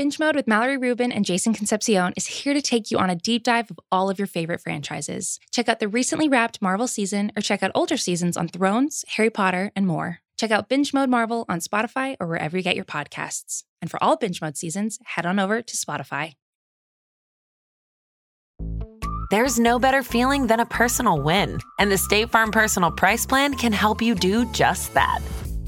Binge Mode with Mallory Rubin and Jason Concepcion is here to take you on a deep dive of all of your favorite franchises. Check out the recently wrapped Marvel season or check out older seasons on Thrones, Harry Potter, and more. Check out Binge Mode Marvel on Spotify or wherever you get your podcasts. And for all Binge Mode seasons, head on over to Spotify. There's no better feeling than a personal win, and the State Farm Personal Price Plan can help you do just that.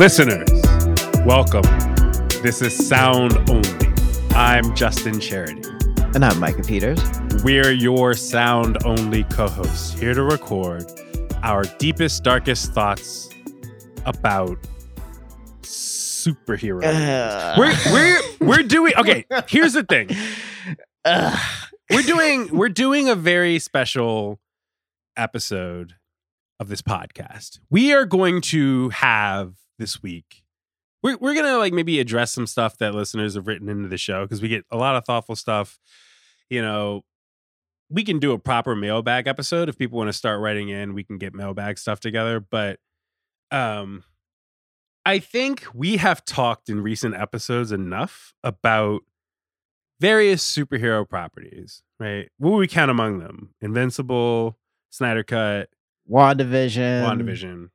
Listeners, welcome. This is Sound Only. I'm Justin Charity. And I'm Micah Peters. We're your Sound Only co hosts here to record our deepest, darkest thoughts about superheroes. We're, we're, we're doing, okay, here's the thing. We're doing, we're doing a very special episode of this podcast. We are going to have this week. We're, we're gonna like maybe address some stuff that listeners have written into the show because we get a lot of thoughtful stuff. You know, we can do a proper mailbag episode if people want to start writing in. We can get mailbag stuff together, but um, I think we have talked in recent episodes enough about various superhero properties. Right? What would we count among them? Invincible, Snyder Cut, WandaVision. WandaVision.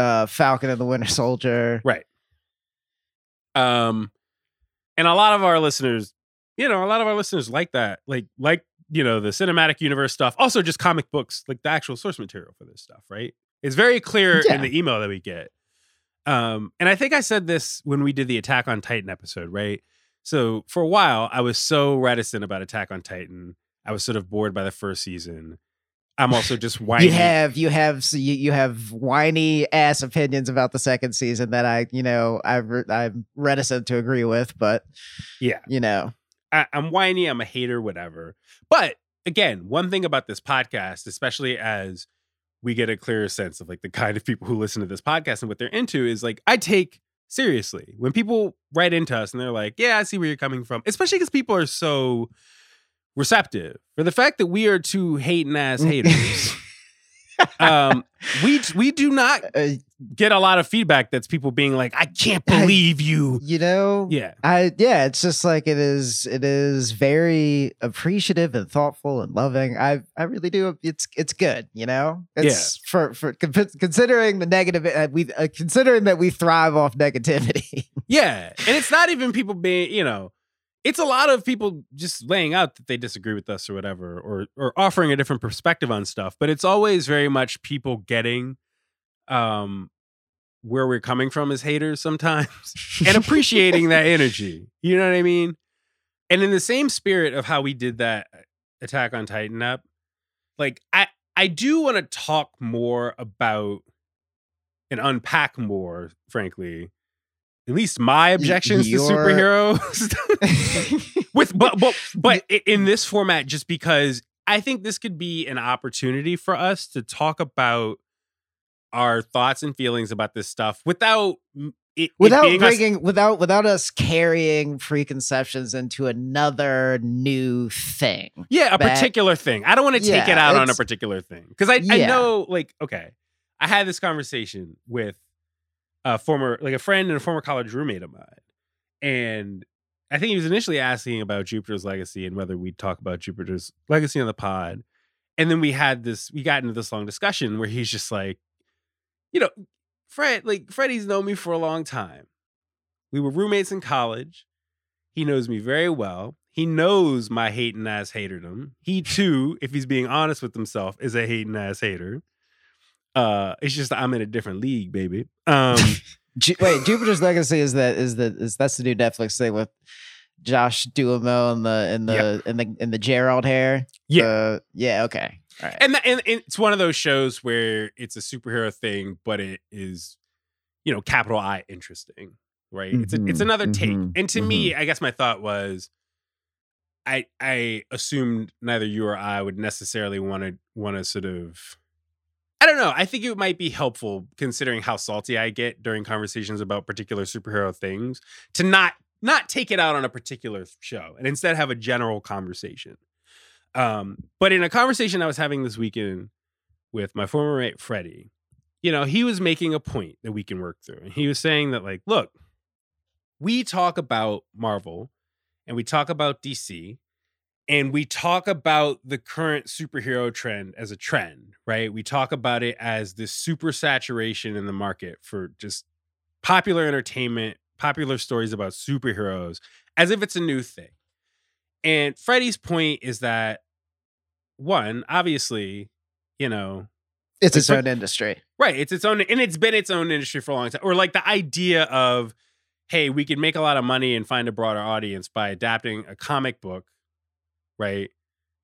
Uh, Falcon and the Winter Soldier. Right. Um, and a lot of our listeners, you know, a lot of our listeners like that, like like you know the cinematic universe stuff. Also, just comic books, like the actual source material for this stuff. Right. It's very clear Yeah. in the email that we get. Um, and I think I said this when we did the Attack on Titan episode, right? So for a while, I was so reticent about Attack on Titan. I was sort of bored by the first season. I'm also just whiny. You have you have you, you have whiny ass opinions about the second season that I you know I re- I'm reticent to agree with, but yeah. you know I, I'm whiny, I'm a hater, whatever. But again, one thing about this podcast, especially as we get a clearer sense of like the kind of people who listen to this podcast and what they're into, is like I take seriously when people write into us and they're like, "Yeah, I see where you're coming from," especially because people are so receptive for the fact that we are two hating ass haters. um, we we do not Uh, get a lot of feedback that's people being like, "I can't believe you." you know Yeah, I yeah, it's just like it is. It is very appreciative and thoughtful and loving. I I really do. It's it's good. You know. It's for for considering the negative. Uh, we uh, considering that we thrive off negativity. Yeah. And it's not even people being, you know, it's a lot of people just laying out that they disagree with us or whatever, or or offering a different perspective on stuff. But it's always very much people getting um where we're coming from as haters sometimes and appreciating that energy. You know what I mean? And in the same spirit of how we did that Attack on Titan up, like I I do want to talk more about and unpack more, frankly, at least my objections your- to superheroes. With but but but in this format, just because I think this could be an opportunity for us to talk about our thoughts and feelings about this stuff without it, it without being us- without without us carrying preconceptions into another new thing. Yeah, a particular thing. I don't want to take Yeah, it out on a particular thing because I, I know, like, okay, I had this conversation with a former, like, a friend and a former college roommate of mine, and I think he was initially asking about Jupiter's legacy and whether we'd talk about Jupiter's legacy on the pod, and then we had this, we got into this long discussion where he's just like, you know, Fred, like, Freddie's known me for a long time. We were roommates in college. He knows me very well. He knows my hating ass haterdom. He too, if he's being honest with himself, is a hating ass hater. Uh, it's just I'm in a different league, baby. Um, Ju- wait, Jupiter's Legacy is that is the is that's the new Netflix thing with Josh Duhamel and the in the Yep. the in the Gerald hair. Yeah. The- yeah. Okay. Right. and, that, and and it's one of those shows where it's a superhero thing, but it is, you know, capital I interesting, right? It's a, it's Mhm, another take. mhm, And to me, I guess my thought was, I I assumed neither you or I would necessarily want to want to sort of. I don't know. I think it might be helpful considering how salty I get during conversations about particular superhero things to not not take it out on a particular show and instead have a general conversation. Um, but in a conversation I was having this weekend with my former mate Freddie, you know, he was making a point that we can work through. And he was saying that, like, look, we talk about Marvel and we talk about DC and we talk about the current superhero trend as a trend, right? We talk about it as this super saturation in the market for just popular entertainment, popular stories about superheroes, as if it's a new thing. And Freddie's point is that one, obviously, you know, it's its Like, own industry. Right. It's its own, and it's been its own industry for a long time. Or like the idea of, hey, we can make a lot of money and find a broader audience by adapting a comic book, right?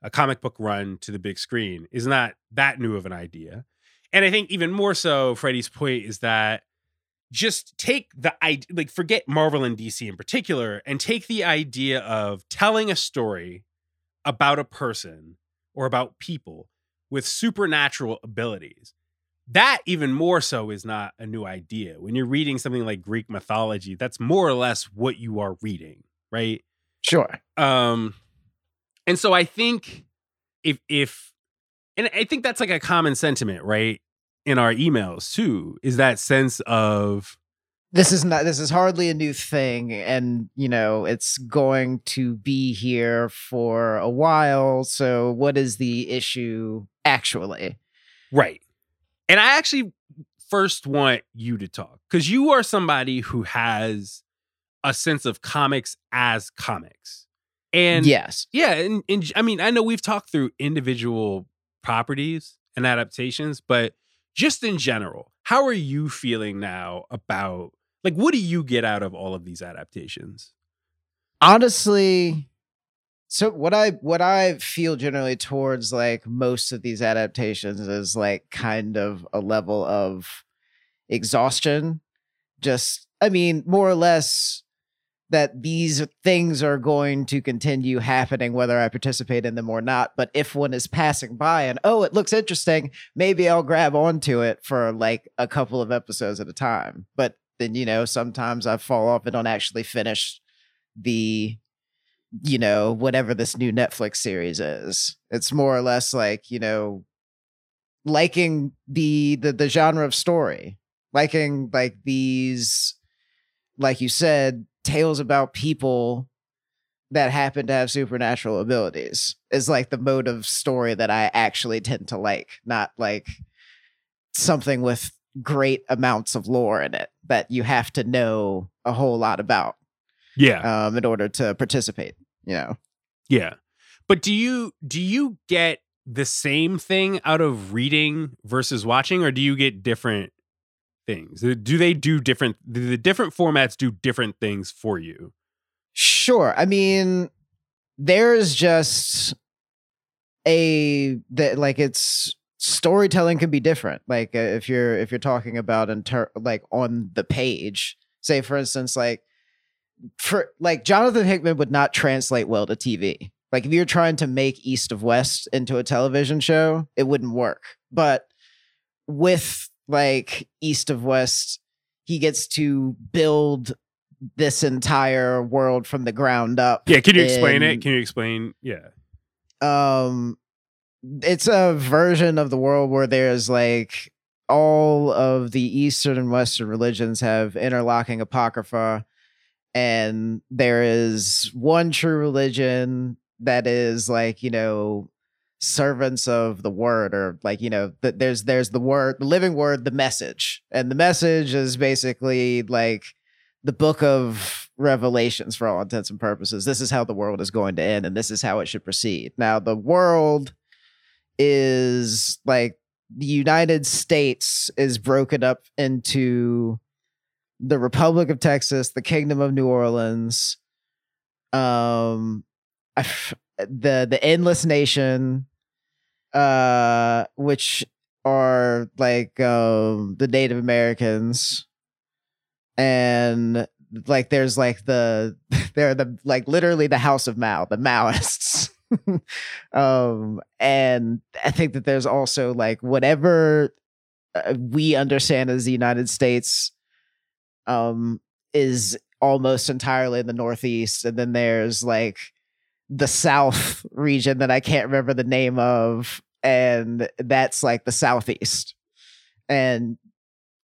A comic book run to the big screen is not that new of an idea. And I think even more so, Freddie's point is that just take the idea, like forget Marvel and DC in particular, and take the idea of telling a story about a person or about people with supernatural abilities that even more so is not a new idea. When you're reading something like Greek mythology, that's more or less what you are reading, right? Sure. Um and so I think if if and I think that's like a common sentiment, right? In our emails too, is that sense of This is not. This is hardly a new thing, and you know it's going to be here for a while. So, what is the issue actually? Right. And I actually first want you to talk because you are somebody who has a sense of comics as comics. And yes. yeah, and, and I mean, I know we've talked through individual properties and adaptations, but just in general, how are you feeling now about like what do you get out of all of these adaptations? honestly so what i what i feel generally towards like most of these adaptations is like kind of a level of exhaustion just i mean more or less that these things are going to continue happening whether i participate in them or not. But if one is passing by and oh it looks interesting maybe i'll grab onto it for like a couple of episodes at a time. But then you know sometimes i fall off and don't actually finish the you know whatever this new netflix series is. It's more or less like you know liking the the, the genre of story liking like these like you said tales about people that happen to have supernatural abilities is like the mode of story that i actually tend to like not like something with great amounts of lore in it that you have to know a whole lot about Yeah. um, in order to participate. You know, Yeah. But do you do you get the same thing out of reading versus watching or do you get different things? Do they do different do the different formats do different things for you? sure. I mean, there's just a that like it's storytelling can be different. Like uh, if you're if you're talking about in ter- like on the page, say for instance, like for like Jonathan Hickman would not translate well to TV. Like if you're trying to make East of West into a television show, it wouldn't work. But with like East of West, he gets to build this entire world from the ground up. Yeah, can you explain it? Can you explain? Yeah. um it's a version of the world where there's like all of the eastern and western religions have interlocking apocrypha and there is one true religion that is like you know servants of the word or like you know th- there's there's the word the living word the message and the message is basically like the book of revelations for all intents and purposes. This is how the world is going to end, and this is how it should proceed. Now, the world is like the United States is broken up into the Republic of Texas, the Kingdom of New Orleans, um, the the Endless Nation, uh, which are like um the Native Americans, and like there's like the they're the like literally the House of Mao, the Maoists. um, and I think that there's also like whatever uh, we understand as the United States um is almost entirely in the northeast and then there's like the south region that I can't remember the name of and that's like the southeast. And,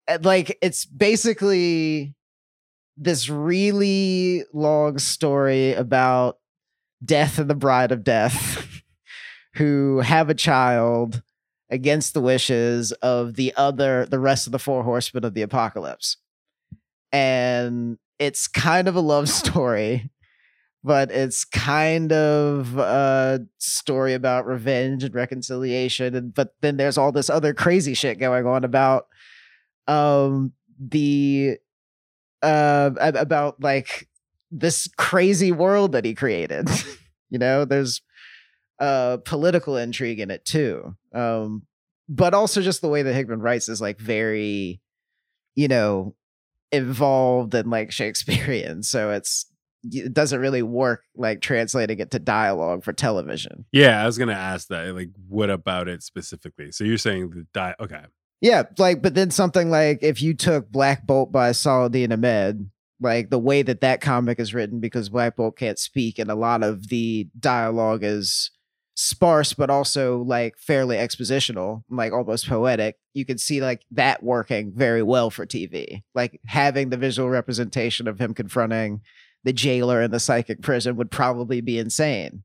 and like it's basically this really long story about death and the bride of death who have a child against the wishes of the other the rest of the four horsemen of the apocalypse. And it's kind of a love story but it's kind of a story about revenge and reconciliation and but then there's all this other crazy shit going on about um the uh about like this crazy world that he created you know? There's uh political intrigue in it too um but also just the way that hickman writes is like very you know involved and like shakespearean so it's it doesn't really work like translating it to dialogue for television. Yeah i was gonna ask that like what about it specifically? So you're saying the di okay. Yeah like but then something like if you took black bolt by saladin ahmed like the way that that comic is written because black bolt can't speak and a lot of the dialogue is sparse but also like fairly expositional like almost poetic you can see like that working very well for tv like having the visual representation of him confronting the jailer in the psychic prison would probably be insane.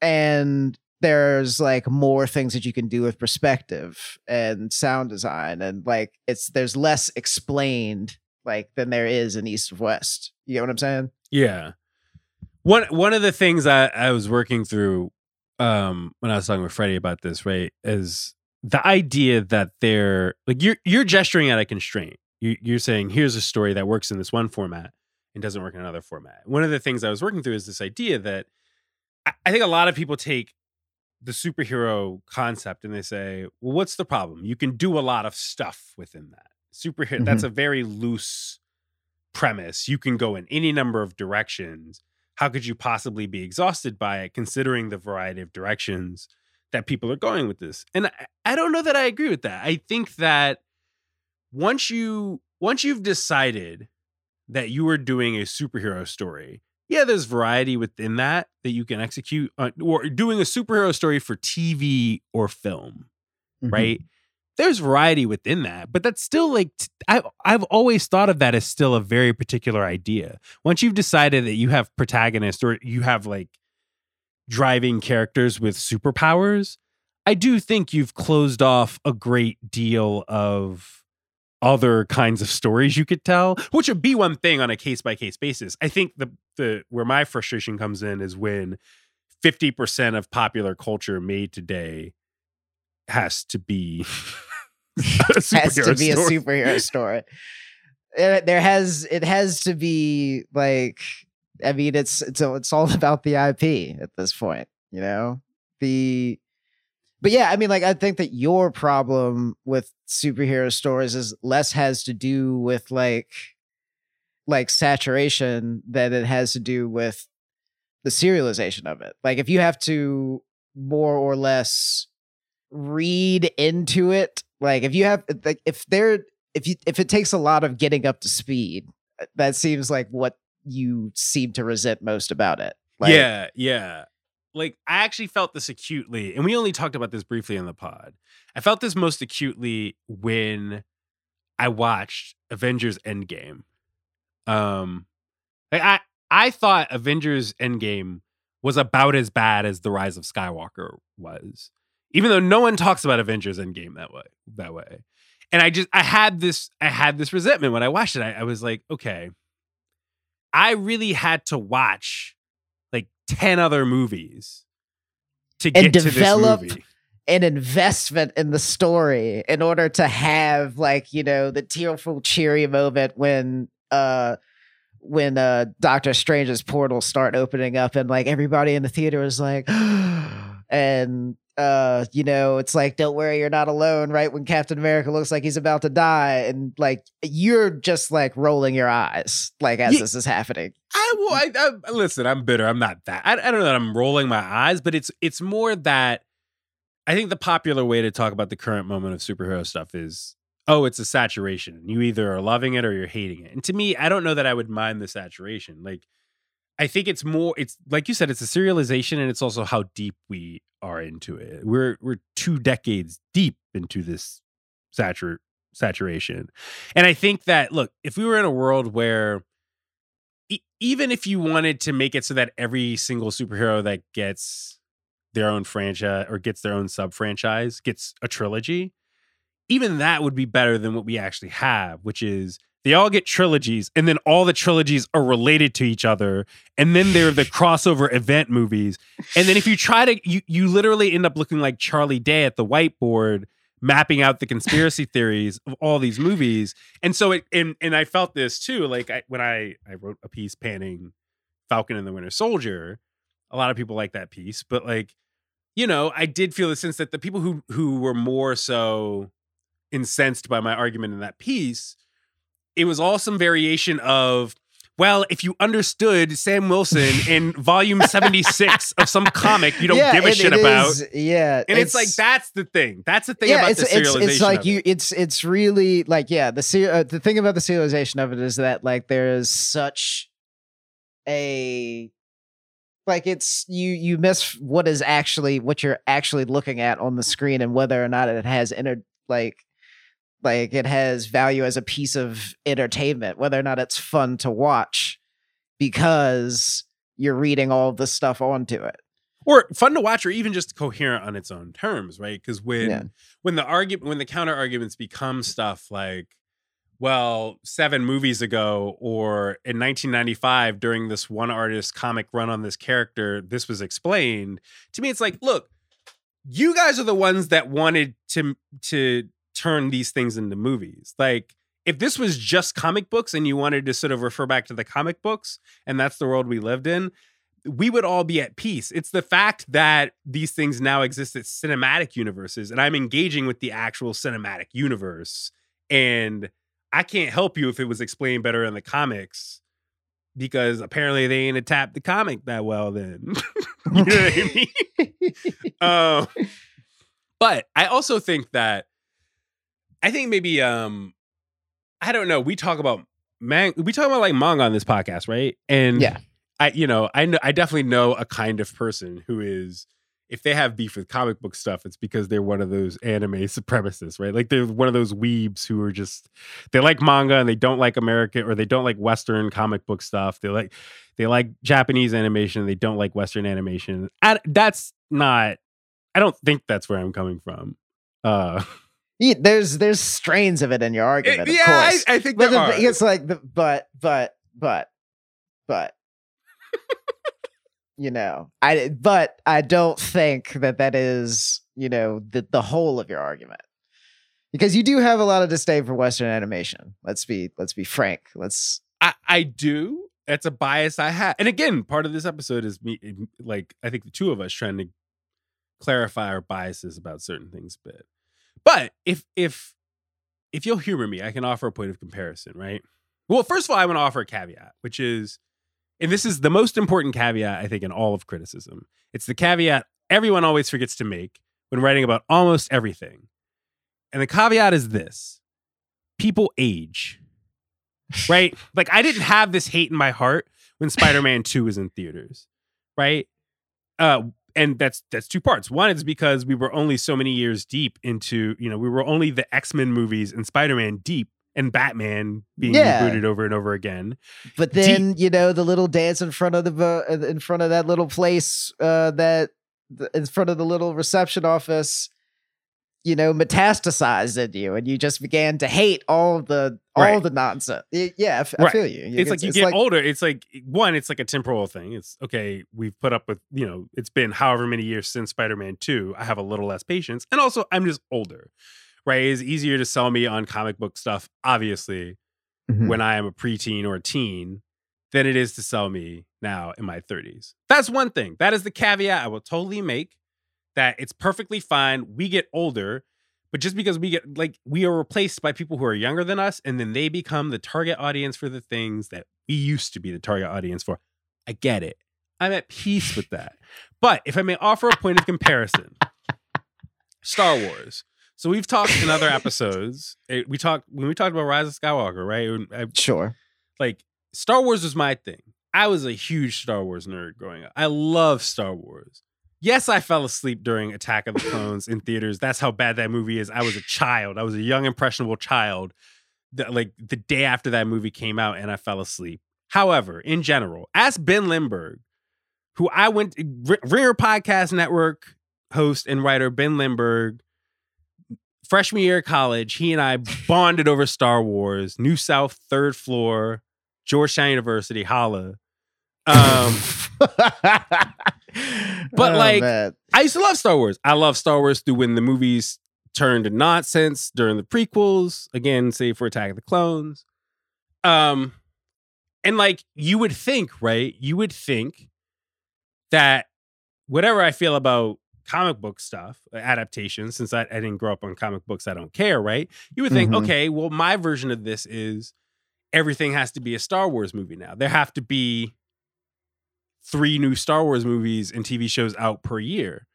And there's like more things that you can do with perspective and sound design and like it's there's less explained like than there is in east of west. You know what i'm saying? Yeah. One one of the things I, I was working through um when I was talking with Freddie about this, right, is the idea that they're like you're you're gesturing at a constraint. You, you're saying here's a story that works in this one format and doesn't work in another format. One of the things I was working through is this idea that I, think a lot of people take the superhero concept and they say, well, what's the problem? You can do a lot of stuff within that. Superhero, mm-hmm. that's a very loose premise. You can go in any number of directions how could you possibly be exhausted by it considering the variety of directions that people are going with this and I, I, don't know that i agree with that i think that once you once you've decided that you are doing a superhero story yeah there's variety within that that you can execute on, or doing a superhero story for tv or film mm-hmm. right there's variety within that, but that's still like I I've always thought of that as still a very particular idea. Once you've decided that you have protagonists or you have like driving characters with superpowers, I do think you've closed off a great deal of other kinds of stories you could tell, which would be one thing on a case by case basis. I think the the where my frustration comes in is when 50% of popular culture made today has to be has to be story. a superhero story. There has it has to be like I mean it's it's it's all about the IP at this point, you know? The but yeah, I mean like I think that your problem with superhero stories is less has to do with like like saturation than it has to do with the serialization of it. Like if you have to more or less read into it like if you have like if there if you if it takes a lot of getting up to speed that seems like what you seem to resent most about it like, yeah yeah like i actually felt this acutely and we only talked about this briefly in the pod i felt this most acutely when i watched avengers endgame um like i i thought avengers endgame was about as bad as the rise of skywalker was even though no one talks about Avengers Endgame that way. That way, and I just I had this I had this resentment when I watched it. I, I was like, okay, I really had to watch 10 other movies to And get develop to this movie. an investment in the story in order to have like you know the tearful cheery moment when uh when uh doctor strange's portals start opening up and like everybody in the theater is like and uh you know it's like don't worry you're not alone right when captain america looks like he's about to die and like you're just like rolling your eyes like as Ye- this is happening I will. I, I listen. I'm bitter. I'm not that. I, I don't know that I'm rolling my eyes, but it's it's more that I think the popular way to talk about the current moment of superhero stuff is oh, it's a saturation. You either are loving it or you're hating it. And to me, I don't know that I would mind the saturation. Like I think it's more. It's like you said. It's a serialization, and it's also how deep we are into it. We're we're two decades deep into this satur saturation, and I think that look, if we were in a world where e- even if you wanted to make it so that every single superhero that gets their own franchise or gets their own sub franchise gets a trilogy, even that would be better than what we actually have, which is they all get trilogies and then all the trilogies are related to each other and then they're the crossover event movies. And then if you try to you you literally end up looking like Charlie Day at the whiteboard mapping out the conspiracy theories of all these movies. And so it and and I felt this too like I, when I I wrote a piece panning Falcon and the Winter Soldier a lot of people like that piece but like you know I did feel the sense that the people who who were more so incensed by my argument in that piece it was all some variation of well, if you understood Sam Wilson in volume 76 of some comic you don't Yeah, give a and shit it about. is- yeah and it's, like that's the thing. That's the thing yeah, about it's, the it's serialization. it's like of you it. it's it's really like yeah the ser- uh, the thing about the serialization of it is that like there is such a like it's you you miss what is actually what you're actually looking at on the screen and whether or not it has inter like like it has value as a piece of entertainment whether or not it's fun to watch because you're reading all the stuff onto it or fun to watch or even just coherent on its own terms, right? Because when Yeah. when the argument when the counter arguments become stuff like well, seven movies ago, or in 1995, during this one artist comic run on this character, this was explained. To me, it's like, look, you guys are the ones that wanted to to turn these things into movies. Like, if this was just comic books and you wanted to sort of refer back to the comic books, and that's the world we lived in, we would all be at peace. It's the fact that these things now exist as cinematic universes, and I'm engaging with the actual cinematic universe. And I can't help you if it was explained better in the comics because apparently they ain't tapped the comic that well then. you know what I mean? um, but I also think that I think maybe um I don't know. We talk about man, we talk about like manga on this podcast, right? And Yeah. I you know I know I definitely know a kind of person who is if they have beef with comic book stuff, it's because they're one of those anime supremacists, right? Like they're one of those weebs who are just they like manga and they don't like American or they don't like Western comic book stuff. They like they like Japanese animation and they don't like Western animation. And that's not. I don't think that's where I'm coming from. Uh, Yeah, there's there's strains of it in your eh, argument, of yeah, I. I think but there the, are. it's like the but but but but you know I but I don't think that that is you know the the whole of your argument because you do have a lot of disdain for Western animation. Let's be let's be frank. Let's I, I do. That's a bias I have. And again, part of this episode is me, like, I think the two of us trying to clarify our biases about certain things a bit. But if, if, if you'll humor me, I can offer a point of comparison, right? Well, first of all, I want to offer a caveat, which is, and this is the most important caveat, I think, in all of criticism. It's the caveat everyone always forgets to make when writing about almost everything. And the caveat is this people age right? Like I didn't have this hate in my heart when Spider-Man 2 was in theaters, right? Uh and that's that's two parts. One is because we were only so many years deep into, you know, we were only the X-Men movies and Spider-Man deep and Batman being Yeah. rebooted over and over again. but then you know the little dance in front of the in front of that little place uh that in front of the little reception office you know metastasized in you and you just began to hate all the all Right. the nonsense yeah I f- I Right. feel you it's like you get older. It's like one, it's like a temporal thing. It's okay. We've put up with you know. It's been however many years since Spider Man Two. I have a little less patience, and also I'm just older. Right? It's easier to sell me on comic book stuff, obviously, Mhm. when I am a preteen or a teen, than it is to sell me now in my 30s. That's one thing. That is the caveat I will totally make. That it's perfectly fine. We get older, but just because we get like we are replaced by people who are younger than us, and then they become the target audience for the things that we used to be the target audience for. I get it. I'm at peace with that. But if I may offer a point of comparison, Star Wars. So we've talked in other episodes. eh, We talked when we talked about Rise of Skywalker, right? I- sure like Star Wars was my thing. I was a huge Star Wars nerd growing up. I love Star Wars. Yes, I fell asleep during Attack of the Clones in theaters. That's how bad that movie is. I was a child. I was a young impressionable child. That like the day after that movie came out, and I fell asleep. However, in general, ask Ben Lindbergh, who I went R- Ringer Podcast Network host and writer Ben Lindbergh. Freshman year of college, he and I bonded over Star Wars. New South, third floor, Georgetown University, holla. Um, But, Oh, like, man. I used to love Star Wars. I love Star Wars through when the movies turned to nonsense during the prequels. Again, save for Attack of the Clones. Um, and like you would think, right? You would think that whatever I feel about comic book stuff, uh, adaptations, since I, I didn't grow up on comic books, I don't care, right? You would think, Mhm. okay, well, my version of this is everything has to be a Star Wars movie now. There have to be three new Star Wars movies and TV shows out per year.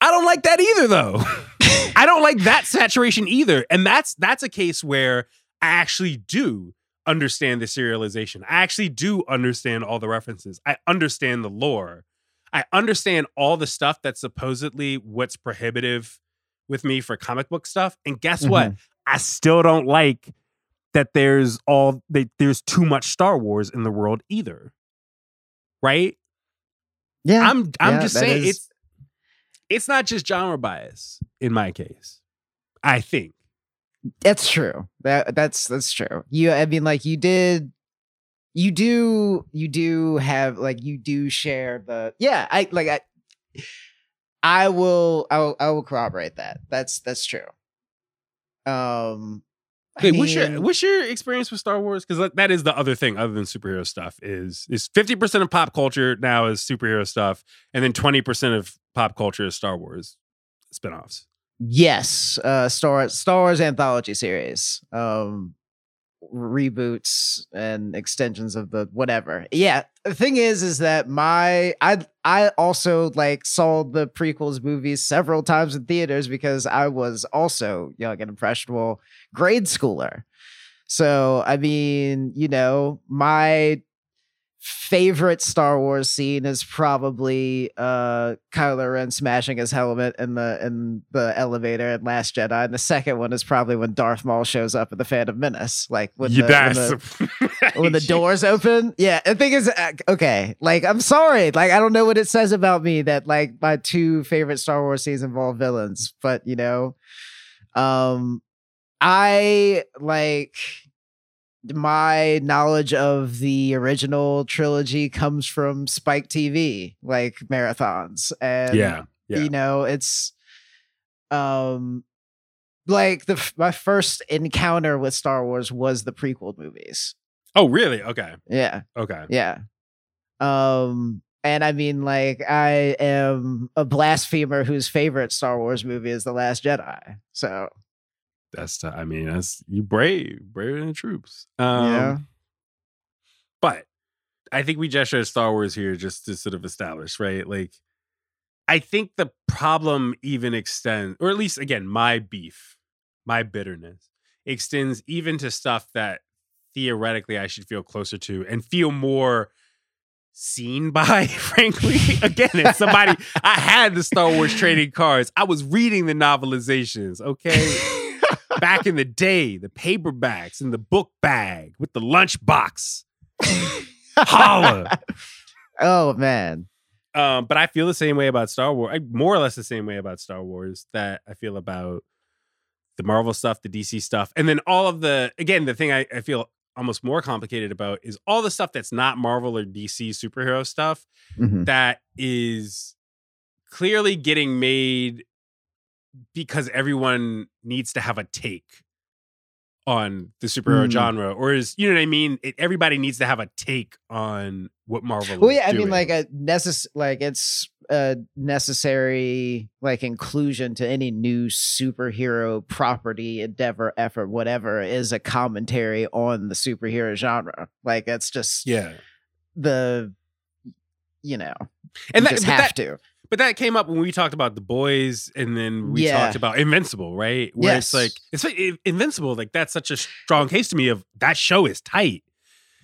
I don't like that either though. I don't like that saturation either. And that's that's a case where I actually do understand the serialization. I actually do understand all the references. I understand the lore. I understand all the stuff that's supposedly what's prohibitive with me for comic book stuff. And guess what? Mm-hmm. I still don't like that there's all that there's too much Star Wars in the world either. Right? yeah I'm I'm yeah, just saying is- it's it's not just genre bias in my case. I think. That's true. That that's that's true. You I mean like you did you do you do have like you do share the yeah, I like I I will I will I will corroborate that. That's that's true. Um Wait, what's your what's your experience with Star Wars? Because that is the other thing, other than superhero stuff, is is fifty percent of pop culture now is superhero stuff, and then twenty percent of pop culture is Star Wars spinoffs. Yes, uh Star Star Wars anthology series. Um reboots and extensions of the whatever. Yeah, the thing is is that my I I also like saw the prequels movies several times in theaters because I was also young and impressionable grade schooler. So, I mean, you know, my favorite Star Wars scene is probably uh Kylo Ren smashing his helmet in the in the elevator in Last Jedi, and the second one is probably when Darth Maul shows up in the Phantom Menace, like when the, when the, when the doors open. Yeah, the thing is, uh, okay, like I'm sorry, like I don't know what it says about me that like my two favorite Star Wars scenes involve villains, but you know, um, I like my knowledge of the original trilogy comes from Spike TV, like marathons, and yeah, yeah. you know, it's um like the my first encounter with Star Wars was the prequel movies. Oh, really? Okay, Yeah. okay. Yeah. Um and I mean like I am a blasphemer whose favorite Star Wars movie is The Last Jedi. So, That's I mean, that's you brave, braver than the troops. Um, yeah. But I think we gesture at Star Wars here just to sort of establish, right? Like, I think the problem even extends, or at least again, my beef, my bitterness extends even to stuff that theoretically I should feel closer to and feel more seen by, frankly. Again, it's somebody I had the Star Wars trading cards. I was reading the novelizations, okay? Back in the day, the paperbacks in the book bag with the lunchbox. Holla. oh man. Um, but I feel the same way about Star Wars. I, more or less the same way about Star Wars that I feel about the Marvel stuff, the DC stuff, and then all of the again, the thing I, I feel almost more complicated about is all the stuff that's not Marvel or DC superhero stuff Mhm. that is clearly getting made because everyone needs to have a take on the superhero Mm. genre or is you know what i mean it, everybody needs to have a take on what marvel Well, yeah, I mean, like a necess- like it's a necessary like inclusion to any new superhero property, endeavor, effort, whatever is a commentary on the superhero genre. Like it's just yeah the you know and you that, just have that, to. But that came up when we talked about the boys and then we Yeah. talked about invincible right where it's like it's like invincible like that's such a strong case to me of that show is tight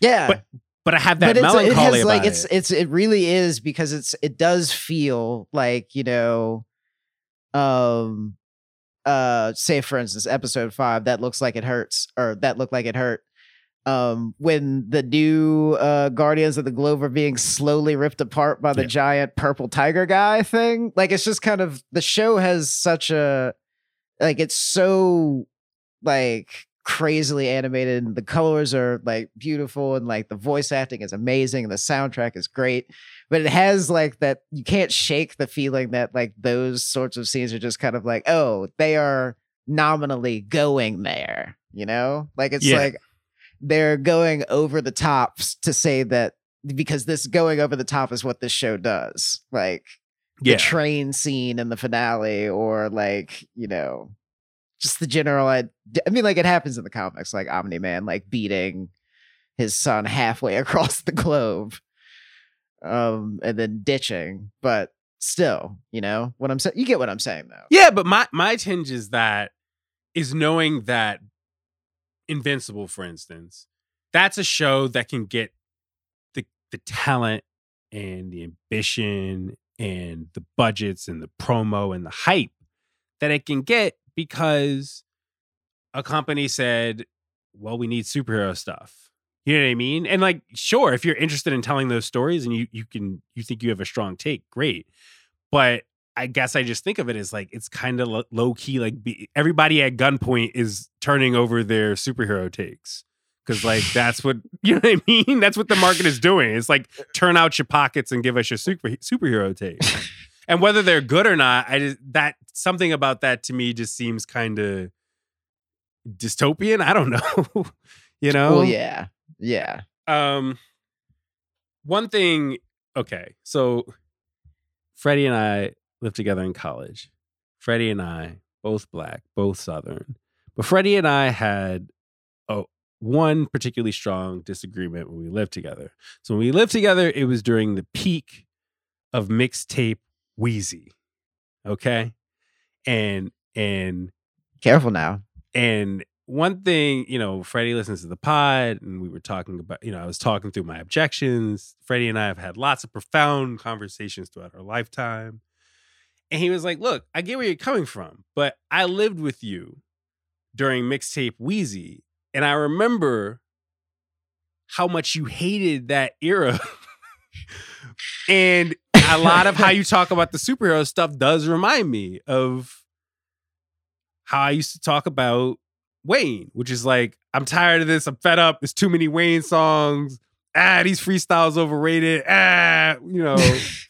Yeah. but but i have that but melancholy it has about like it's it. it's it really is because it's it does feel like you know um uh say for instance episode five that looks like it hurts or that looked like it hurt um when the new uh guardians of the globe are being slowly ripped apart by the Yeah. giant purple tiger guy thing like it's just kind of the show has such a like it's so like crazily animated and the colors are like beautiful and like the voice acting is amazing and the soundtrack is great but it has like that you can't shake the feeling that like those sorts of scenes are just kind of like oh they are nominally going there you know like it's Yeah. like they're going over the tops to say that because this going over the top is what this show does like the train scene in the finale or like you know just the general i i mean like it happens in the comics like omni man like beating his son halfway across the globe um and then ditching but still you know what i'm saying you get what i'm saying though. Yeah, but my my tinge is that is knowing that Invincible, for instance, that's a show that can get the the talent and the ambition and the budgets and the promo and the hype that it can get because a company said, "Well, we need superhero stuff." You know what I mean? And like, sure, if you're interested in telling those stories and you you can you think you have a strong take, great. But I guess I just think of it as like it's kind of low key. Like be, everybody at gunpoint is turning over their superhero takes because like that's what you know what I mean. That's what the market is doing. It's like turn out your pockets and give us your super superhero take. and whether they're good or not, I just that something about that to me just seems kind of dystopian. I don't know. you know? well yeah yeah Um, one thing. Okay, so Freddie and I lived together in college. Freddie and I, both black, both Southern, but Freddie and I had a one particularly strong disagreement when we lived together. So when we lived together, it was during the peak of mixtape Wheezy. Okay, and and careful now and one thing, you know, Freddie listens to the pod, and we were talking about, you know, I was talking through my objections. Freddie and I have had lots of profound conversations throughout our lifetime. And he was like, Look, I get where you're coming from, but I lived with you during mixtape Wheezy. And I remember how much you hated that era. and a lot of how you talk about the superhero stuff does remind me of how I used to talk about Wayne, which is like, I'm tired of this. I'm fed up. There's too many Wayne songs. Ah, these freestyles overrated. Ah, you know.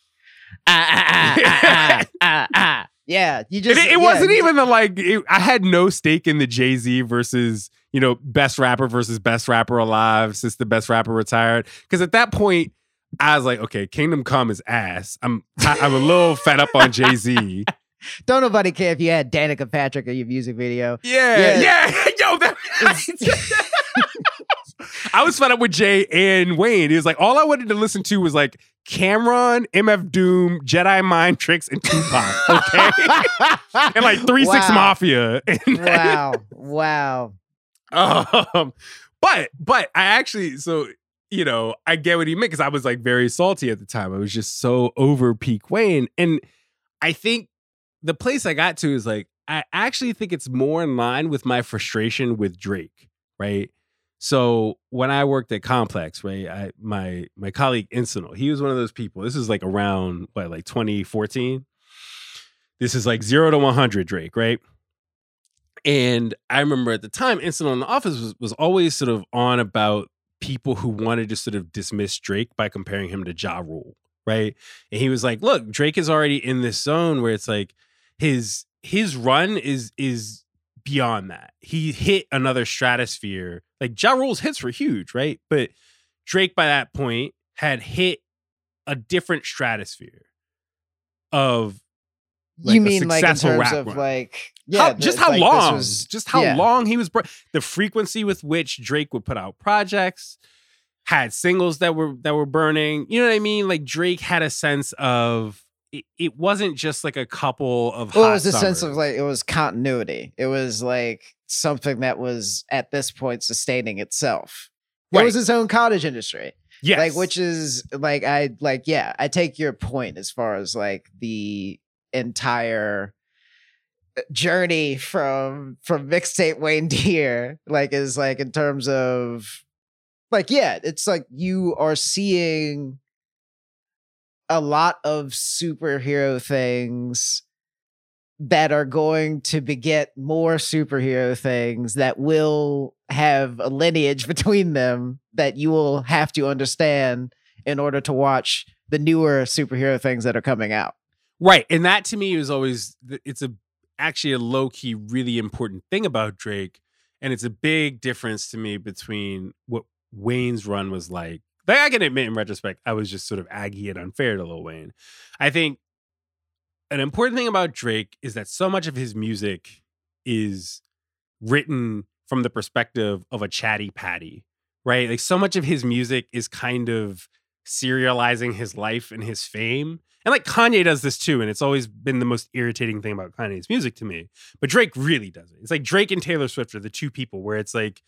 ah, ah, ah, ah, ah, ah. yeah you just it, wasn't even the like. it- I had no stake in the Jay Z versus you know best rapper versus best rapper alive since the best rapper retired. Because at that point, I was like, okay, Kingdom Come is ass. I'm I'm a little fed up on Jay Z. don't nobody care if you had Danica Patrick in your music video Yeah, Yeah. yeah, yo, that. I was fed up with Jay and Wayne. He was like all I wanted to listen to was like Cam'ron, MF Doom, Jedi Mind Tricks, and Tupac. Okay, and like Three Six Mafia. Wow wow um, but but I actually so you know I get what he meant because I was like very salty at the time. I was just so over peak Wayne, and I think the place I got to is like I actually think it's more in line with my frustration with Drake, right? So when I worked at Complex, right, I my my colleague Insanul, he was one of those people. This is like around what like 2014. This is like zero to 100 Drake, right? And I remember at the time, Insanul in the Office was, was always sort of on about people who wanted to sort of dismiss Drake by comparing him to Ja Rule, right? And he was like, look, Drake is already in this zone where it's like his his run is is beyond that. He hit another stratosphere. Like Ja Rule's hits were huge, right? But Drake by that point had hit a different stratosphere of like you mean like in terms of run. like yeah how, just how like long was, just how yeah. long he was the frequency with which drake would put out projects had singles that were that were burning you know what i mean like drake had a sense of it, it wasn't just like a couple of well, it was a sense of like it was continuity it was like something that was at this point sustaining itself right. it was its own cottage industry Yes. Like which is like I like yeah, I take your point as far as like the entire uh, journey from from mixtape Wayne Deer like is like in terms of like yeah, it's like you are seeing a lot of superhero things that are going to beget more superhero things that will have a lineage between them that you will have to understand in order to watch the newer superhero things that are coming out. Right. And that to me is always it's a actually a low key really important thing about Drake and it's a big difference to me between what Wayne's run was like. Like I can admit in retrospect I was just sort of aggy and unfair to Lil Wayne. I think an important thing about Drake is that so much of his music is written from the perspective of a chatty patty, right? Like so much of his music is kind of serializing his life and his fame. And like Kanye does this too, and it's always been the most irritating thing about Kanye's music to me. But Drake really does it. It's like Drake and Taylor Swift are the two people where it's like,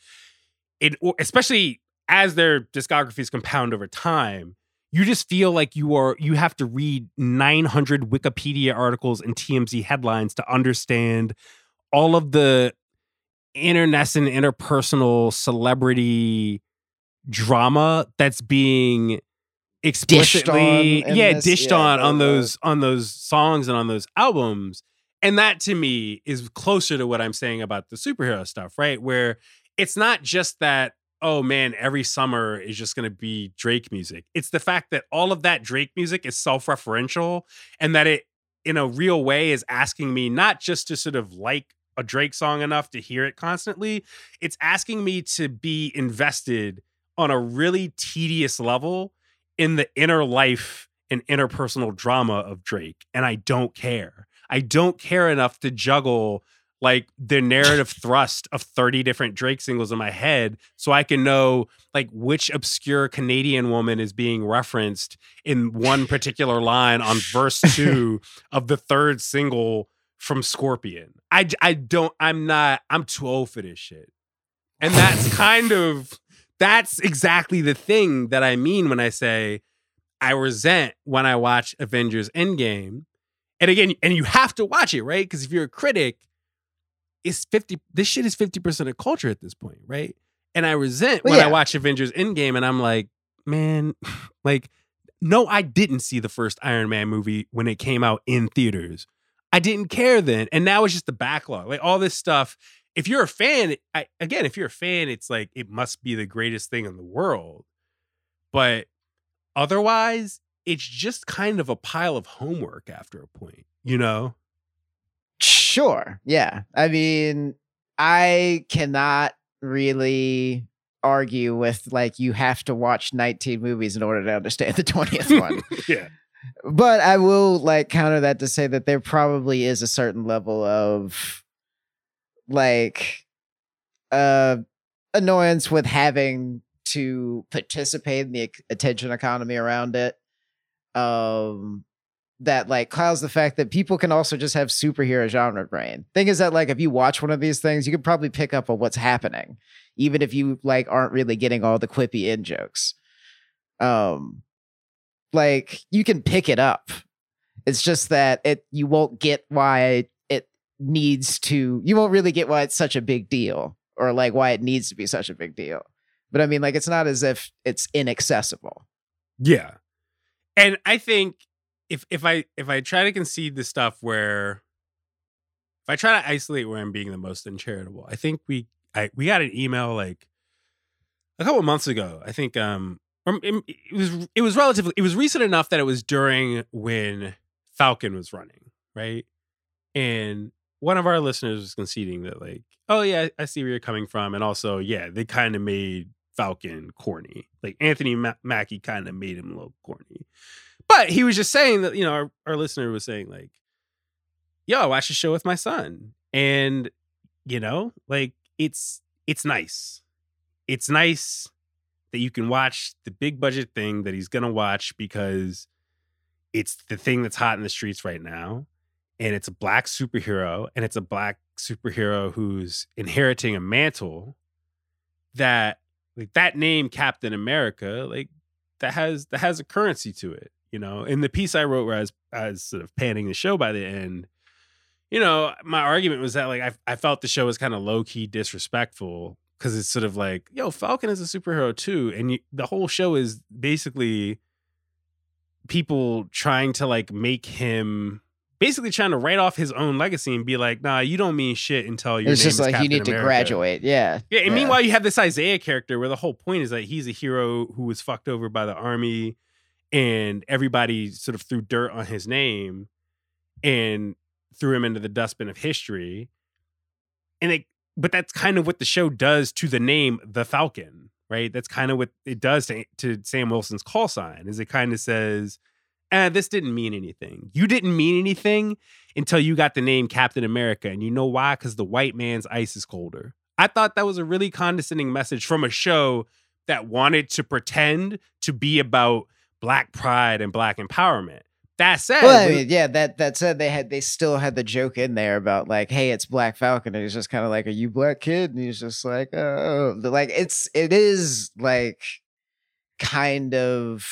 it especially as their discographies compound over time, you just feel like you are you have to read 900 wikipedia articles and tmz headlines to understand all of the internecine interpersonal celebrity drama that's being explicitly dished yeah this, dished yeah, on on those on those songs and on those albums. And that to me is closer to what i'm saying about the superhero stuff right? Where it's not just that oh man, every summer is just going to be Drake music. It's the fact that all of that Drake music is self referential and that it, in a real way, is asking me not just to sort of like a Drake song enough to hear it constantly, it's asking me to be invested on a really tedious level in the inner life and interpersonal drama of Drake. And I don't care. I don't care enough to juggle like the narrative thrust of 30 different Drake singles in my head so I can know like which obscure Canadian woman is being referenced in one particular line on verse 2 of the third single from Scorpion. I I don't I'm not I'm too old for this shit. And that's kind of that's exactly the thing that I mean when I say I resent when I watch Avengers Endgame. And again, and you have to watch it, right? Because if you're a critic, it's 50 this shit is 50% of culture at this point, right? And I resent well, when yeah. I watch Avengers Endgame and I'm like, man, like, no, I didn't see the first Iron Man movie when it came out in theaters. I didn't care then. And now it's just the backlog. Like all this stuff. If you're a fan, I, again, if you're a fan, it's like it must be the greatest thing in the world. But otherwise, it's just kind of a pile of homework after a point, you know? Sure. Yeah. I mean, I cannot really argue with like you have to watch 19 movies in order to understand the 20th one. yeah. But I will like counter that to say that there probably is a certain level of like uh annoyance with having to participate in the attention economy around it. Um that like clouds the fact that people can also just have superhero genre brain. Thing is that like if you watch one of these things, you can probably pick up on what's happening, even if you like aren't really getting all the quippy in jokes. Um, like you can pick it up. It's just that it you won't get why it needs to. You won't really get why it's such a big deal, or like why it needs to be such a big deal. But I mean, like it's not as if it's inaccessible. Yeah, and I think if if I if I try to concede the stuff where if I try to isolate where I'm being the most uncharitable, I think we I we got an email like a couple months ago. I think um it was it was relatively it was recent enough that it was during when Falcon was running, right? And one of our listeners was conceding that like, oh yeah, I see where you're coming from, and also yeah, they kind of made Falcon corny. Like Anthony Ma- Mackie kind of made him a little corny, but he was just saying that you know our, our listener was saying like, yo, I watched the show with my son, and you know like it's it's nice, it's nice that you can watch the big budget thing that he's gonna watch because it's the thing that's hot in the streets right now and it's a black superhero and it's a black superhero who's inheriting a mantle that like that name captain america like that has that has a currency to it you know in the piece i wrote where i was, I was sort of panning the show by the end you know my argument was that like i, I felt the show was kind of low-key disrespectful because it's sort of like yo falcon is a superhero too and you, the whole show is basically people trying to like make him basically trying to write off his own legacy and be like, nah, you don't mean shit until you're. It's just like Captain you need America. to graduate. Yeah. Yeah. And yeah. meanwhile, you have this Isaiah character where the whole point is that he's a hero who was fucked over by the army and everybody sort of threw dirt on his name and threw him into the dustbin of history. And it, but that's kind of what the show does to the name the Falcon, right? That's kind of what it does to, to Sam Wilson's call sign is it kind of says, eh, this didn't mean anything. You didn't mean anything until you got the name Captain America. And you know why? Because the white man's ice is colder. I thought that was a really condescending message from a show that wanted to pretend to be about black pride and black empowerment. That said, well, I mean, yeah, that that said, they had they still had the joke in there about like, hey, it's Black Falcon, and he's just kind of like, are you black kid? And he's just like, oh, like it's it is like kind of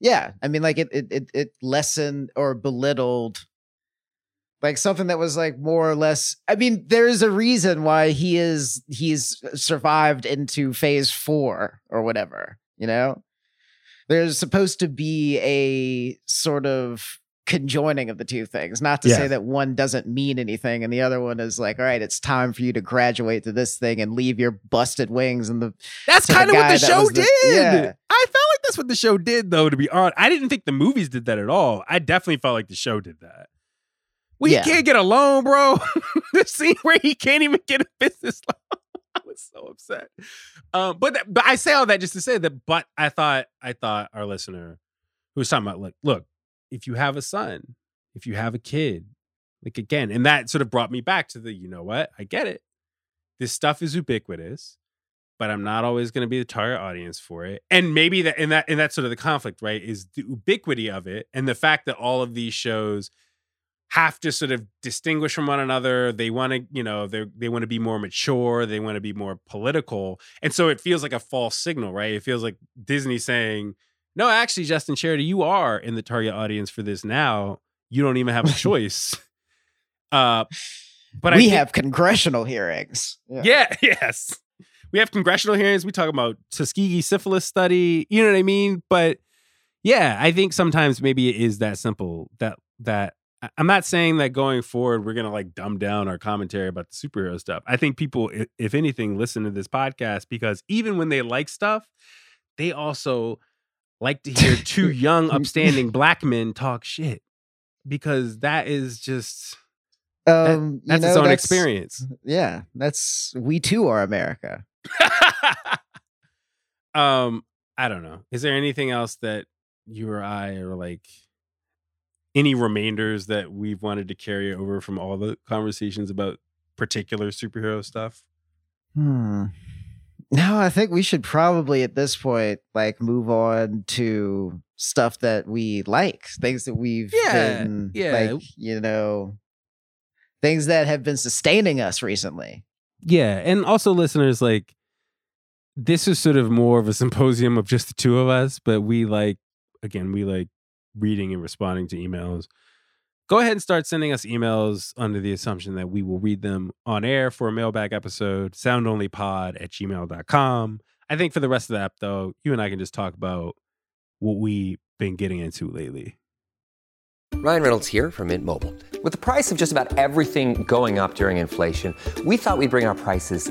yeah i mean like it it it, it lessened or belittled like something that was like more or less i mean there's a reason why he is he's survived into phase four or whatever you know there's supposed to be a sort of conjoining of the two things. Not to yeah. say that one doesn't mean anything and the other one is like, all right, it's time for you to graduate to this thing and leave your busted wings and the That's kind of what the show did. yeah. I felt like that's what the show did though, to be honest. I didn't think the movies did that at all. I definitely felt like the show did that. We yeah. can't get a loan, bro. the scene where he can't even get a business loan. Was so upset. Um, but but I say all that just to say that. But I thought I thought our listener who was talking about like, look, if you have a son, if you have a kid, like again, and that sort of brought me back to the, you know what? I get it. This stuff is ubiquitous, but I'm not always going to be the target audience for it. And maybe that, and that, and that's sort of the conflict, right? Is the ubiquity of it and the fact that all of these shows have to sort of distinguish from one another. They want to, you know, they they want to be more mature. They want to be more political, and so it feels like a false signal, right? It feels like Disney saying, no, actually, Justin Charity, you are in the target audience for this now. You don't even have a choice. uh, but we think, have congressional hearings. Yeah. yeah, yes, we have congressional hearings. We talk about Tuskegee syphilis study. You know what I mean? But yeah, I think sometimes maybe it is that simple. That that I'm not saying that going forward we're gonna like dumb down our commentary about the superhero stuff. I think people, if anything, listen to this podcast because even when they like stuff, they also like to hear two young, upstanding black men talk shit because that is just um, that, that's know, its own that's, experience. Yeah, that's we too are America. um, I don't know. Is there anything else that you or I are like any remainders that we've wanted to carry over from all the conversations about particular superhero stuff? Hmm. No, I think we should probably at this point like move on to stuff that we like, things that we've yeah, been yeah. like, you know, things that have been sustaining us recently. Yeah, and also listeners like this is sort of more of a symposium of just the two of us, but we like again, we like reading and responding to emails go ahead and start sending us emails under the assumption that we will read them on air for a mailbag episode, soundonlypod at gmail.com. I think for the rest of the app, though, you and I can just talk about what we've been getting into lately. Ryan Reynolds here from Mint Mobile. With the price of just about everything going up during inflation, we thought we'd bring our prices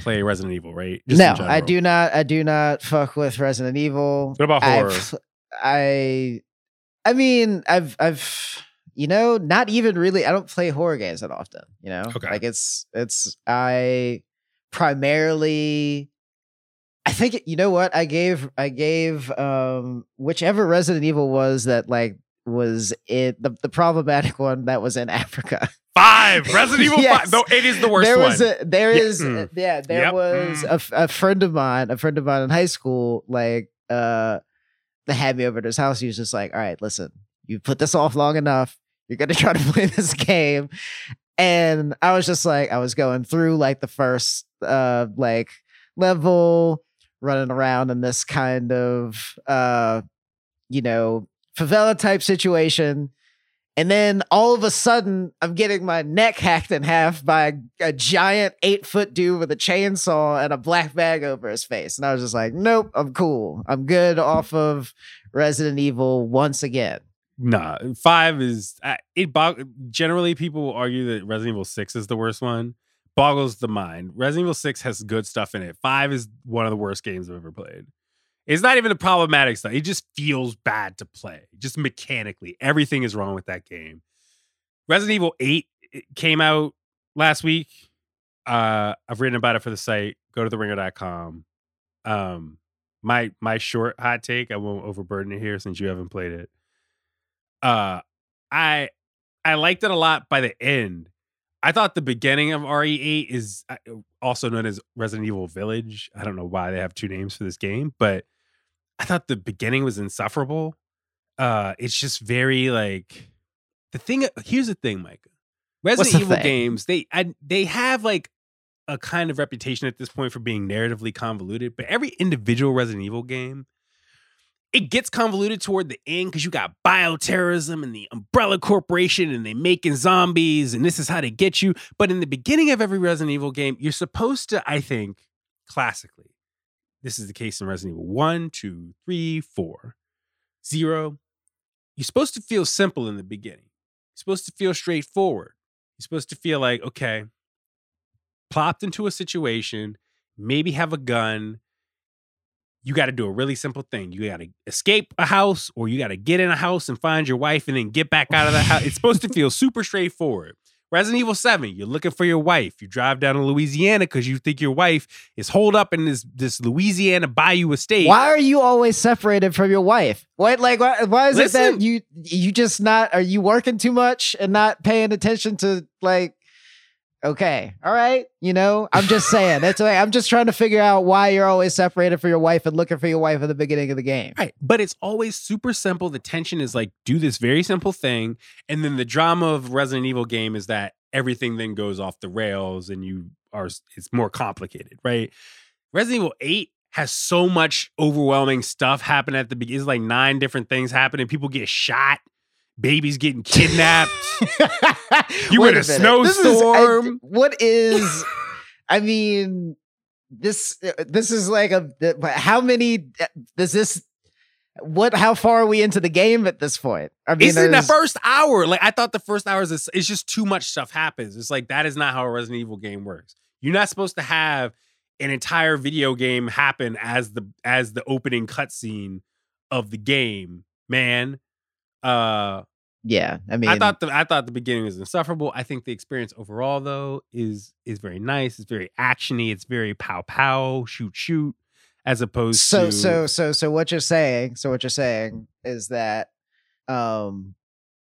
play Resident Evil, right? Just no, I do not. I do not fuck with Resident Evil. What about horror? I've, I, I mean, I've, I've, you know, not even really. I don't play horror games that often. You know, Okay. like it's, it's. I primarily. I think you know what I gave. I gave um whichever Resident Evil was that like was it the, the problematic one that was in Africa. Five Resident Evil Yes. Five. No, it is the worst there one. was a there Yeah. is Mm. yeah there Yep. was Mm. a a, friend of mine a friend of mine in high school like uh that had me over to his house he was just like all right listen you put this off long enough you're gonna try to play this game and i was just like i was going through like the first uh like level running around in this kind of uh you know favela type situation and then all of a sudden, I'm getting my neck hacked in half by a, giant eight foot dude with a chainsaw and a black bag over his face. And I was just like, nope, I'm cool. I'm good off of Resident Evil once again. Nah, five is uh, it. Bog- generally, people will argue that Resident Evil Six is the worst one. Boggles the mind. Resident Evil Six has good stuff in it. Five is one of the worst games I've ever played. It's not even the problematic stuff. It just feels bad to play. Just mechanically, everything is wrong with that game. Resident Evil Eight came out last week. Uh, I've written about it for the site. Go to theringer.com. Um, my my short hot take. I won't overburden it here since you haven't played it uh i i liked it a lot by the end i thought the beginning of re8 is uh, also known as resident evil village i don't know why they have two names for this game but i thought the beginning was insufferable uh it's just very like the thing here's the thing micah resident evil thing? games they I, they have like a kind of reputation at this point for being narratively convoluted but every individual resident evil game it gets convoluted toward the end because you got bioterrorism and the umbrella corporation and they making zombies and this is how they get you but in the beginning of every resident evil game you're supposed to i think classically this is the case in resident evil 1 2 3 4 0 you're supposed to feel simple in the beginning you're supposed to feel straightforward you're supposed to feel like okay plopped into a situation maybe have a gun you got to do a really simple thing. You got to escape a house or you got to get in a house and find your wife and then get back out of the house. It's supposed to feel super straightforward. Resident Evil 7, you're looking for your wife. You drive down to Louisiana because you think your wife is holed up in this, this Louisiana bayou estate. Why are you always separated from your wife? What like why, why is it that you you just not are you working too much and not paying attention to like okay, all right, you know, I'm just saying. That's like I'm just trying to figure out why you're always separated from your wife and looking for your wife at the beginning of the game. Right. But it's always super simple. The tension is like, do this very simple thing. And then the drama of Resident Evil game is that everything then goes off the rails and you are, it's more complicated, right? Resident Evil 8 has so much overwhelming stuff happen at the beginning. It's like nine different things happening. People get shot, babies getting kidnapped. You Wait in a minute. This is- I- snowstorm. what is? I mean, this uh, this is like a how many uh, does this? What? How far are we into the game at this point? I mean, it's in the first hour. Like I thought the first hour is it's just too much stuff happens. It's like that is not how a Resident Evil game works. You're not supposed to have an entire video game happen as the as the opening cutscene of the game, man. Uh yeah, I mean, I thought the I thought the beginning was insufferable. I think the experience overall though is is very nice. It's very actiony. It's very pow pow shoot shoot, as opposed to so to so so so what you're saying so what you're saying is that um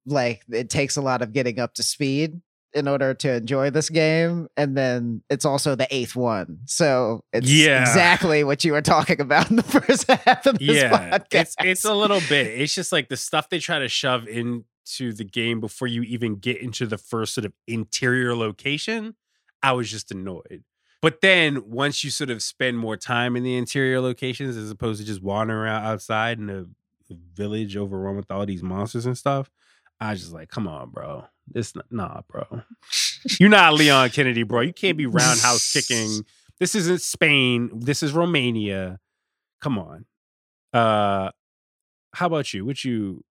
like it takes a lot of getting up to speed in order to enjoy this game and then it's also the eighth one so it's Yeah. exactly what you were talking about in the first half of this yeah, podcast it's it's a little bit. It's just like the stuff they try to shove into the game before you even get into the first sort of interior location. I was just annoyed. But then once you sort of spend more time in the interior locations as opposed to just wandering around outside in a village overrun with all these monsters and stuff, I was just like, come on, bro. This nah, bro. You're not Leon Kennedy, bro. You can't be roundhouse kicking. This isn't Spain. This is Romania. Come on. Uh how about you? What you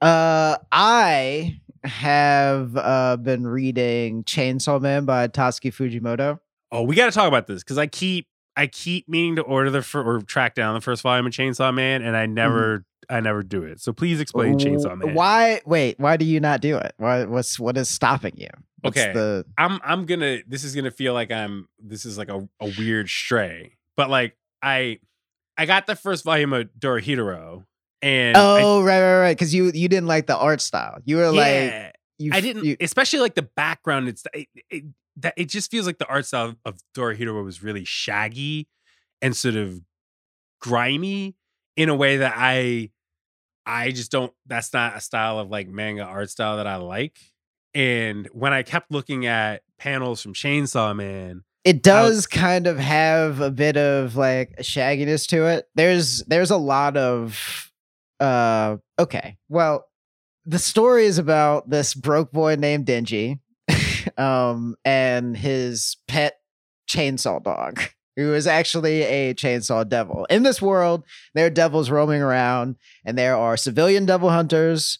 Uh, I have uh been reading Chainsaw Man by Tatsuki Fujimoto. Oh, we got to talk about this because I keep I keep meaning to order the fir- or track down the first volume of Chainsaw Man, and I mm-hmm. never I never do it. So please explain Chainsaw Man. Why? Wait, why do you not do it? Why? What's what is stopping you? What's Okay. The I'm I'm gonna this is gonna feel like I'm this is like a, a weird stray, but like I I got the first volume of Dorohedoro, and I- oh right right right because you you didn't like the art style. You were like yeah, you. I didn't, you- especially like the background. It's it, it, that it just feels like the art style of Dorohedoro was really shaggy and sort of grimy in a way that I I just don't. That's not a style of like manga art style that I like. And when I kept looking at panels from Chainsaw Man, it does kind of have a bit of like a shagginess to it. There's there's a lot of uh okay. Well, the story is about this broke boy named Denji um and his pet chainsaw dog who is actually a chainsaw devil. In this world, there are devils roaming around and there are civilian devil hunters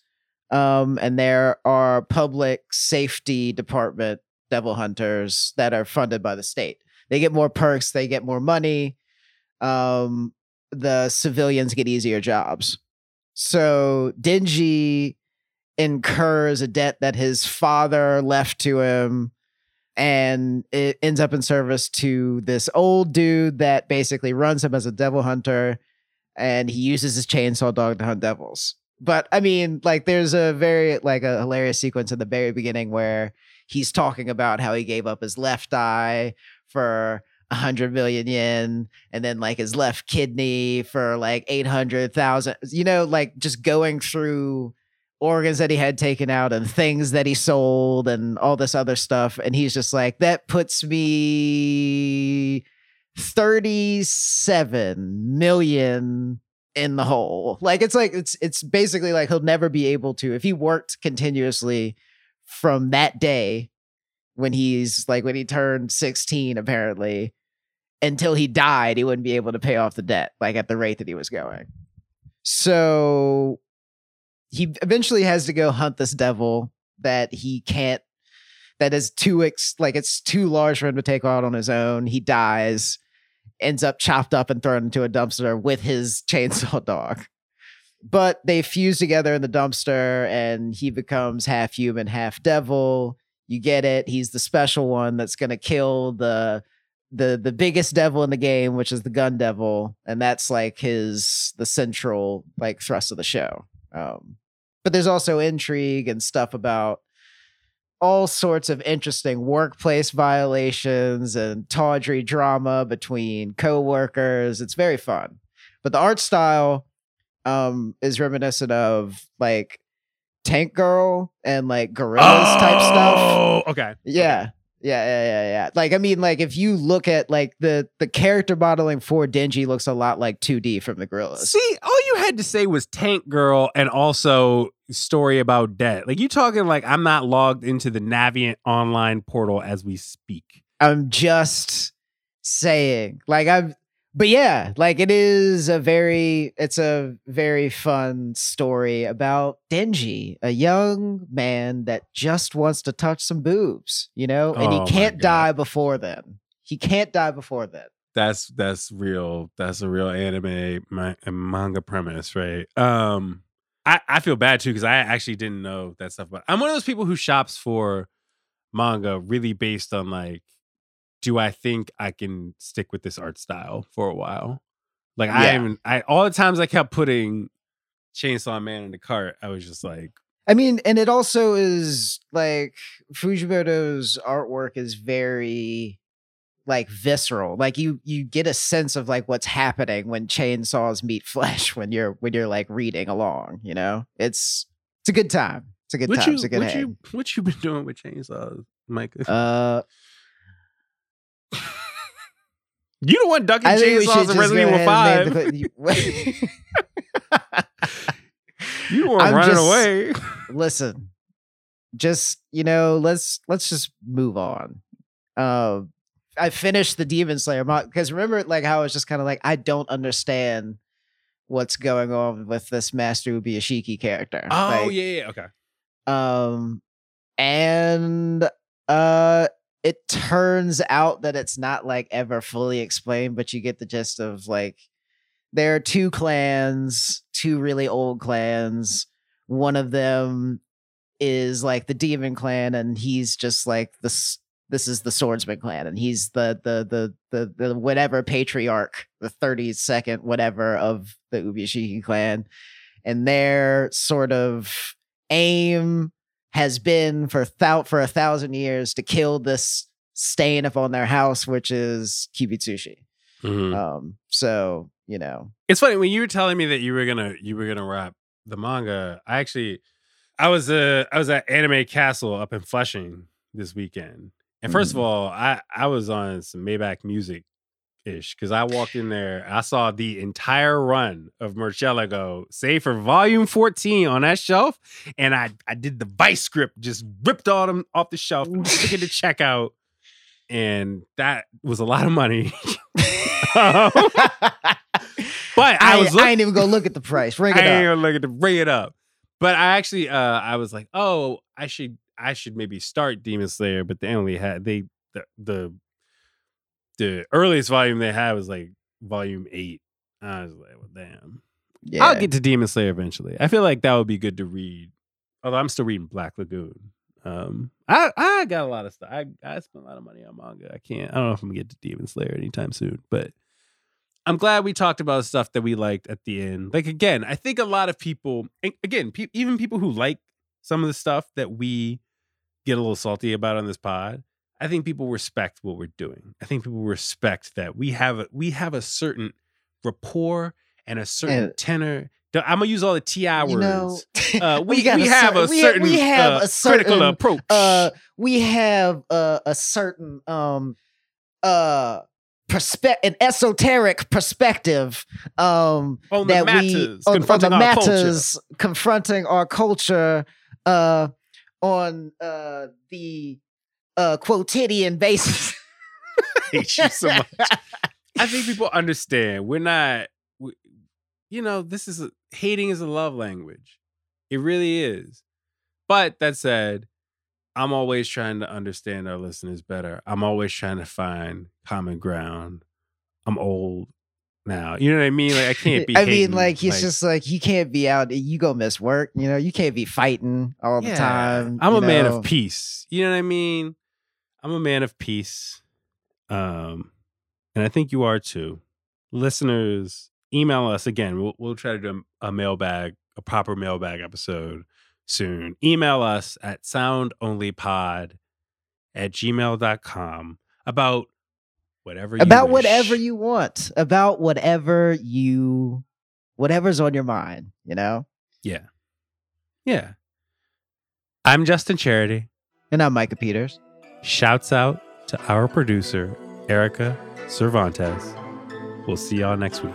um and there are public safety department devil hunters that are funded by the state. They get more perks, they get more money. Um, the civilians get easier jobs. So Denji incurs a debt that his father left to him and it ends up in service to this old dude that basically runs him as a devil hunter and he uses his chainsaw dog to hunt devils. But I mean, like there's a very like a hilarious sequence in the very beginning where he's talking about how he gave up his left eye for a hundred million yen and then like his left kidney for like 800,000, you know, like just going through organs that he had taken out and things that he sold and all this other stuff. And he's just like, that puts me 37 million in the hole. Like it's like it's it's basically like he'll never be able to if he worked continuously from that day when he's like when he turned 16 apparently until he died he wouldn't be able to pay off the debt like at the rate that he was going. So he eventually has to go hunt this devil that he can't that is too ex- like it's too large for him to take out on his own. He dies ends up chopped up and thrown into a dumpster with his chainsaw dog. But they fuse together in the dumpster and he becomes half human, half devil. You get it. He's the special one that's going to kill the the the biggest devil in the game, which is the gun devil, and that's like his the central like thrust of the show. Um but there's also intrigue and stuff about all sorts of interesting workplace violations and tawdry drama between coworkers. It's very fun. But the art style um is reminiscent of like Tank Girl and like Gorillaz type stuff. Oh, okay. Yeah. Yeah, yeah, yeah, yeah. Like I mean, like if you look at like the the character modeling for Denji looks a lot like 2D from the Gorillaz. See, all you had to say was Tank Girl and also story about debt. Like you talking like I'm not logged into the Navient online portal as we speak. I'm just saying. Like I'm but yeah, like it is a very it's a very fun story about Denji, a young man that just wants to touch some boobs, you know? And Oh he can't die before then. He can't die before then. That's that's real. That's a real anime ma- manga premise, right? Um I, I feel bad too because I actually didn't know that stuff. But I'm one of those people who shops for manga really based on like, do I think I can stick with this art style for a while? Like I Yeah. even I all the times I kept putting Chainsaw Man in the cart, I was just like, I mean, and it also is like Fujimoto's artwork is very like visceral. Like you you get a sense of like what's happening when chainsaws meet flesh when you're when you're like reading along, you know? It's it's a good time. It's a good what time. you it's a good what hang. you what you been doing with chainsaws, Mike? uh you the one ducking I think we chainsaws in Resident Evil Five. the- you one I'm running just- away. listen just you know let's let's just move on uh i finished the demon slayer because remember like how i was just kind of like i don't understand what's going on with this master ubuyashiki character Oh Like, yeah, yeah, okay. um and uh it turns out that it's not like ever fully explained but you get the gist of like there are two clans two really old clans. One of them is like the demon clan and he's just like this this is the swordsman clan and he's the the the the, the whatever patriarch the 32nd whatever of the ubuyashiki clan. And their sort of aim has been for thou- for a thousand years to kill this stain upon their house which is kibutsuji Mhm. um so you know It's funny when you were telling me that you were gonna you were gonna wrap the manga. I actually, I was uh I was at Anime Castle up in Flushing this weekend, and 1st of Mhm. all, I I was on some Maybach music ish because I walked in there, I saw the entire run of Murcielago, save for Volume Fourteen on that shelf, and I I did the vice script, just ripped all them off the shelf, took it to checkout, and that was a lot of money. Um, but I, I, was I ain't even gonna look at the price ring it I ain't up gonna look at the bring it up. But I actually uh I was like, oh, I should I should maybe start Demon Slayer, but they only had they the the, the earliest volume they had was like volume eight. I was like, well, damn. yeah I'll get to Demon Slayer eventually. I feel like that would be good to read. Although I'm still reading Black Lagoon. Um, I I got a lot of stuff. I I spent a lot of money on manga. I can't. I don't know if I'm gonna get to Demon Slayer anytime soon, but I'm glad we talked about stuff that we liked at the end. Like again, I think a lot of people, and again, pe- even people who like some of the stuff that we get a little salty about on this pod. I think people respect what we're doing. I think people respect that we have a we have a certain rapport and a certain And- tenor. I'm gonna use all the ti words. you know uh, we, we, got have a cer- we- certain we have uh, a certain critical approach. uh we have uh, a certain um uh perspe- an esoteric perspective um on the that matters, we on, on the culture. matters confronting our culture uh on uh the uh quotidian basis hate you so much. I think people understand. We're not, we, you know, this is a, hating is a love language. It really is. But that said, I'm always trying to understand our listeners better. I'm always trying to find common ground. I'm old now. You know what I mean? Like I can't be. I mean, like he's just like you can't be out. You go miss work. You know, you can't be fighting all the time. I'm a man of peace. You know what I mean? I'm a man of peace. Um, and I think you are too. Listeners, email us again. We'll, we'll try to do a, a mailbag, a proper mailbag episode soon. Email us at soundonlypod at gmail.com about whatever you about wish. whatever you want. About whatever you, whatever's on your mind. You know. Yeah. Yeah. I'm Justin Charity. And I'm Micah Peters. Shouts out to our producer, Erica Cervantes. We'll see y'all next week.